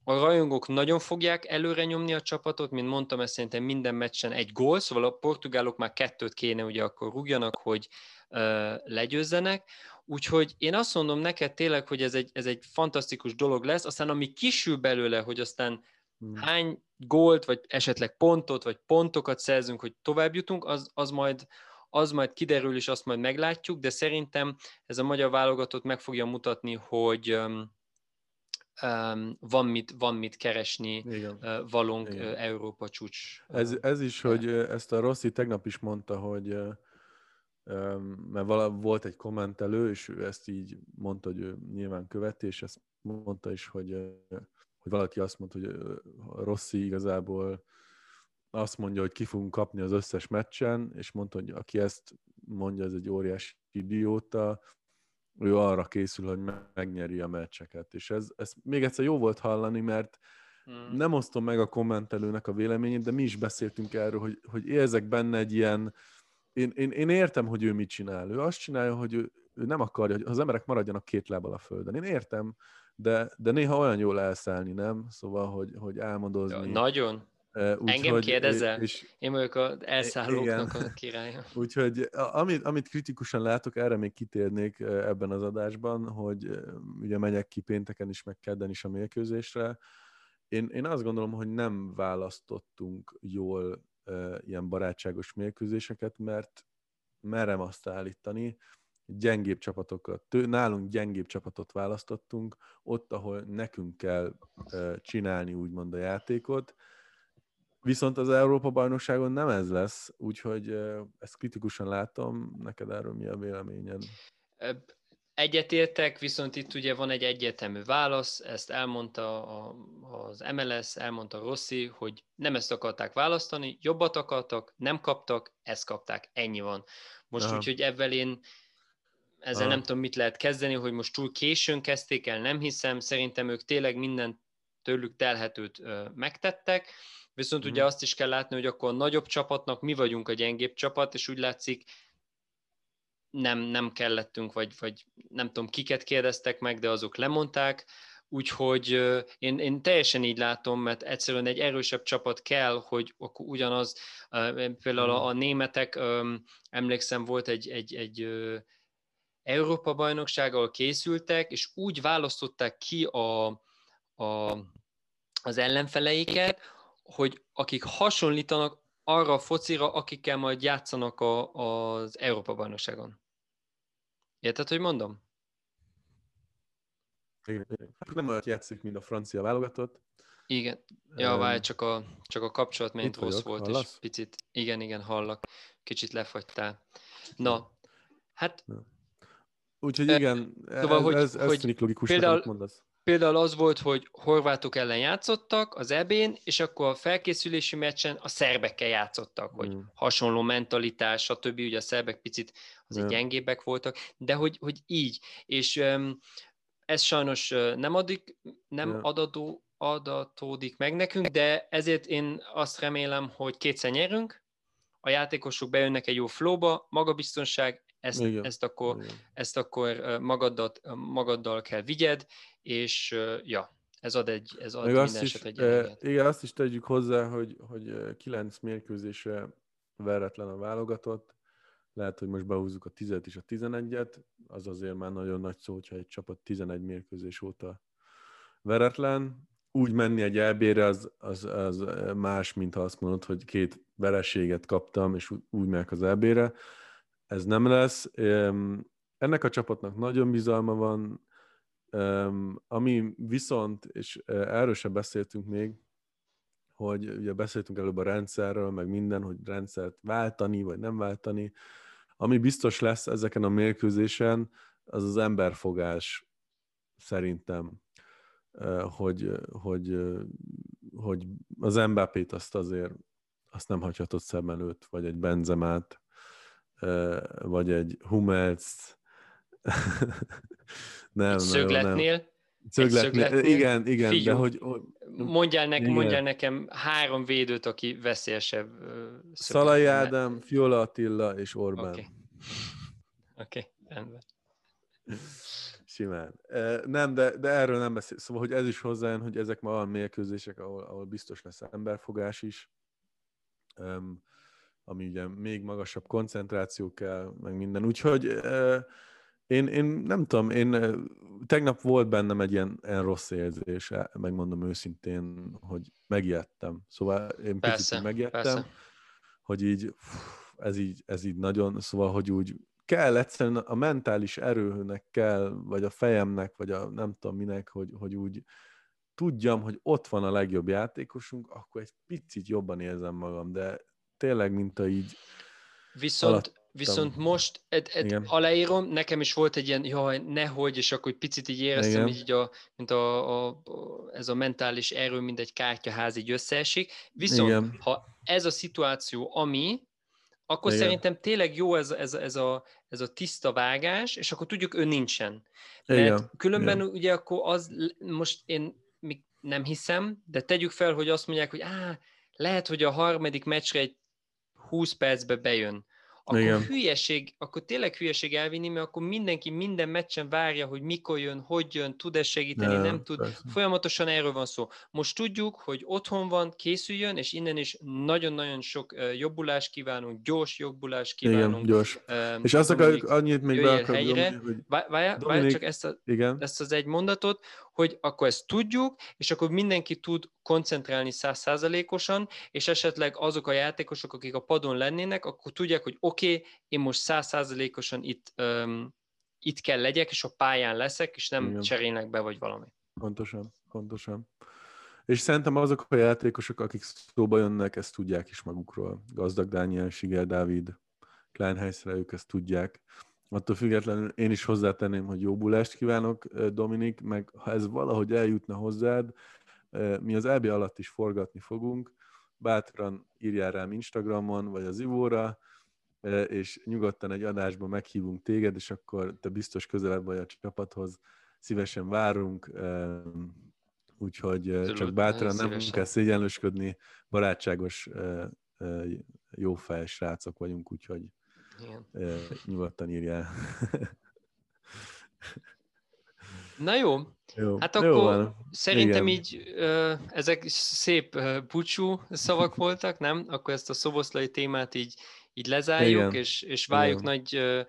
a rajongók nagyon fogják előre nyomni a csapatot, mint mondtam, ez szerintem minden meccsen egy gól, szóval a portugálok már kettőt kéne ugye akkor rúgjanak, hogy legyőzzenek. Úgyhogy én azt mondom neked tényleg, hogy ez egy, ez egy fantasztikus dolog lesz, aztán ami kisül belőle, hogy aztán hmm. hány gólt, vagy esetleg pontot, vagy pontokat szerzünk, hogy tovább jutunk, az, az majd az majd kiderül, és azt majd meglátjuk, de szerintem ez a magyar válogatott meg fogja mutatni, hogy um, um, van, mit, van mit keresni Igen. Uh, valónk Igen. Uh, Európa csúcs. Ez, ez is, hogy ezt a Rossi tegnap is mondta, hogy uh, mert vala, volt egy kommentelő, és ő ezt így mondta, hogy ő nyilván követi, és ezt mondta is, hogy, hogy valaki azt mondta, hogy Rossi igazából azt mondja, hogy ki fogunk kapni az összes meccsen, és mondta, hogy aki ezt mondja, ez egy óriási idióta, ő arra készül, hogy megnyeri a meccseket. És ez, ez még egyszer jó volt hallani, mert hmm. nem osztom meg a kommentelőnek a véleményét, de mi is beszéltünk erről, hogy, hogy érzek benne egy ilyen, én, én, én értem, hogy ő mit csinál. Ő azt csinálja, hogy ő, ő nem akarja, hogy az emberek maradjanak két lábbal a földön. Én értem, de, de néha olyan jól elszállni, nem? Szóval, hogy, hogy álmodozni. Ja, nagyon. Úgy, Engem hogy, kérdezel? És, Én vagyok az elszállóknak igen. a királya. Úgyhogy amit, amit kritikusan látok, erre még kitérnék ebben az adásban, hogy ugye megyek ki pénteken is, meg kedden is a mérkőzésre. Én, én azt gondolom, hogy nem választottunk jól e, ilyen barátságos mérkőzéseket, mert merem azt állítani, gyengébb csapatokat, nálunk gyengébb csapatot választottunk, ott, ahol nekünk kell csinálni úgymond a játékot, Viszont az Európa-bajnokságon nem ez lesz, úgyhogy ezt kritikusan látom. Neked erről mi a véleményed? Egyetértek, viszont itt ugye van egy egyetemű válasz, ezt elmondta az MLS, elmondta Rossi, hogy nem ezt akarták választani, jobbat akartak, nem kaptak, ezt kapták, ennyi van. Most Aha. úgyhogy ebben én ezzel Aha. nem tudom, mit lehet kezdeni, hogy most túl későn kezdték el, nem hiszem, szerintem ők tényleg minden tőlük telhetőt megtettek, Viszont mm. ugye azt is kell látni, hogy akkor a nagyobb csapatnak mi vagyunk a gyengébb csapat, és úgy látszik, nem, nem kellettünk, vagy, vagy nem tudom, kiket kérdeztek meg, de azok lemondták, úgyhogy én, én teljesen így látom, mert egyszerűen egy erősebb csapat kell, hogy akkor ugyanaz, például a, a németek, emlékszem, volt egy, egy, egy Európa bajnokság, ahol készültek, és úgy választották ki a, a, az ellenfeleiket, hogy akik hasonlítanak arra a focira, akikkel majd játszanak a, az Európa-bajnokságon. Érted, hogy mondom? Igen, hát nem olyan játszik, mint a francia válogatott. Igen. Ja, várj, csak a, csak a kapcsolat mint rossz volt, hallasz? és picit, igen, igen, hallak. Kicsit lefagytál. Na, hát... Úgyhogy igen, szóval, hogy, ez, ez hogy logikus, például, mondasz például az volt, hogy horvátok ellen játszottak az EB-n, és akkor a felkészülési meccsen a szerbekkel játszottak, hogy mm. hasonló mentalitás, stb. Ugye a szerbek picit azért yeah. gyengébbek voltak, de hogy, hogy így. És ez sajnos nem, adik, nem yeah. adadó, adatódik meg nekünk, de ezért én azt remélem, hogy kétszer nyerünk, a játékosok bejönnek egy jó flowba, magabiztonság, ezt, ezt akkor, Igen. ezt akkor magaddal, magaddal kell vigyed, és ja, ez ad egy, ez ad minden is, egy e, Igen, azt is tegyük hozzá, hogy, hogy kilenc mérkőzésre veretlen a válogatott, lehet, hogy most behúzzuk a 10 és a 11-et, az azért már nagyon nagy szó, hogyha egy csapat 11 mérkőzés óta veretlen. Úgy menni egy elbére az, az, az más, mint ha azt mondod, hogy két vereséget kaptam, és úgy megyek az elbére. Ez nem lesz. Ennek a csapatnak nagyon bizalma van, ami viszont, és erről sem beszéltünk még, hogy ugye beszéltünk előbb a rendszerről, meg minden, hogy rendszert váltani, vagy nem váltani. Ami biztos lesz ezeken a mérkőzésen, az az emberfogás szerintem, hogy, hogy, hogy az Mbappét azt azért azt nem hagyhatott szem előtt, vagy egy Benzemát, vagy egy Hummels, nem, szögletnél. Nem. Szögletnél, szögletnél. Igen, igen, Figyú, de hogy... Mondjál, ne, igen. mondjál nekem három védőt, aki veszélyesebb. Szalai Ádám, Fiola Attila és Orbán. Oké, okay. okay, rendben. Simán. Nem, de, de erről nem beszél. Szóval, hogy ez is hozzájön, hogy ezek ma olyan mérkőzések, ahol, ahol biztos lesz emberfogás is, ami ugye még magasabb koncentráció kell, meg minden. Úgyhogy uh, én, én nem tudom, én tegnap volt bennem egy ilyen, ilyen rossz érzés, megmondom őszintén, hogy megijedtem. Szóval én persze, picit megijedtem, persze. hogy így, ez így, ez így nagyon, szóval, hogy úgy kell egyszerűen a mentális erőnek kell, vagy a fejemnek, vagy a nem tudom minek, hogy, hogy úgy tudjam, hogy ott van a legjobb játékosunk, akkor egy picit jobban érzem magam, de tényleg, mint a így Viszont, alatt Viszont most ed, ed, aláírom, nekem is volt egy ilyen, jaj, nehogy, és akkor egy picit így éreztem, így a, mint a, a, a, ez a mentális erő, mint egy kártyaház így összeesik. Viszont, Igen. ha ez a szituáció, ami, akkor Igen. szerintem tényleg jó ez, ez, ez, a, ez a tiszta vágás, és akkor tudjuk, ő nincsen. Mert Igen. különben Igen. ugye akkor az, most én nem hiszem, de tegyük fel, hogy azt mondják, hogy á, lehet, hogy a harmadik meccsre egy 20 percbe bejön akkor Igen. hülyeség, akkor tényleg hülyeség elvinni, mert akkor mindenki minden meccsen várja, hogy mikor jön, hogy jön, tud-e segíteni, nem, nem tud. Persze. Folyamatosan erről van szó. Most tudjuk, hogy otthon van, készüljön, és innen is nagyon-nagyon sok jobbulást kívánunk, gyors jobbulást kívánunk. Igen, gyors. Um, és azt akarjuk annyit még be helyre. hogy... Várj, várj csak ezt, a, Igen. ezt az egy mondatot, hogy akkor ezt tudjuk, és akkor mindenki tud koncentrálni százszázalékosan, és esetleg azok a játékosok, akik a padon lennének, akkor tudják, hogy oké, okay, én most százszázalékosan itt, um, itt kell legyek, és a pályán leszek, és nem Igen. cserélnek be, vagy valami. Pontosan, pontosan. És szerintem azok a játékosok, akik szóba jönnek, ezt tudják is magukról. Gazdag Dániel, Sigel Dávid, Kleinheisre, ők ezt tudják. Attól függetlenül én is hozzátenném, hogy jó bulást kívánok, Dominik, meg ha ez valahogy eljutna hozzád, mi az EB alatt is forgatni fogunk, bátran írjál rám Instagramon, vagy az Ivóra, és nyugodtan egy adásban meghívunk téged, és akkor te biztos közelebb vagy a csapathoz, szívesen várunk, úgyhogy Tudod, csak bátran nem szívesen. kell szégyenlősködni, barátságos, jó fej srácok vagyunk, úgyhogy igen. nyugodtan írjál. Na jó, jó. hát akkor jó szerintem Igen. így ö, ezek szép ö, szavak voltak, nem? Akkor ezt a szoboszlai témát így, így lezárjuk, és, és várjuk Igen. nagy, ö,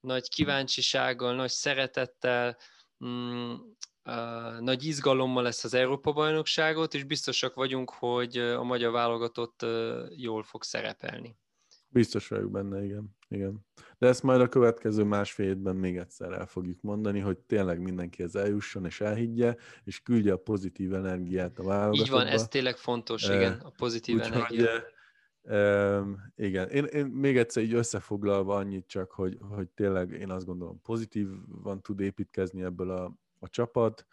nagy kíváncsisággal, nagy szeretettel, mm, ö, nagy izgalommal lesz az Európa-bajnokságot, és biztosak vagyunk, hogy a magyar válogatott jól fog szerepelni. Biztos vagyok benne, igen. igen. De ezt majd a következő másfél évben még egyszer el fogjuk mondani, hogy tényleg mindenki ez eljusson és elhiggye, és küldje a pozitív energiát a válogatottba. Így van, ez tényleg fontos, e, igen, a pozitív úgy, energia. Hogy, e, igen, én, én még egyszer így összefoglalva annyit csak, hogy, hogy tényleg én azt gondolom pozitívan tud építkezni ebből a, a csapat,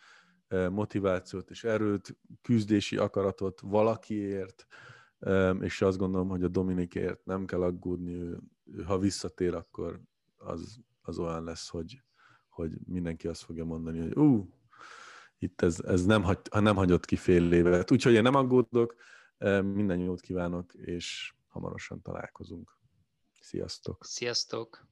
motivációt és erőt, küzdési akaratot valakiért, és azt gondolom, hogy a Dominikért nem kell aggódni, ő, ha visszatér, akkor az, az olyan lesz, hogy, hogy mindenki azt fogja mondani, hogy ú, itt ez, ez nem, hagy, ha nem hagyott ki fél évet. Úgyhogy én nem aggódok, minden jót kívánok, és hamarosan találkozunk. Sziasztok! Sziasztok!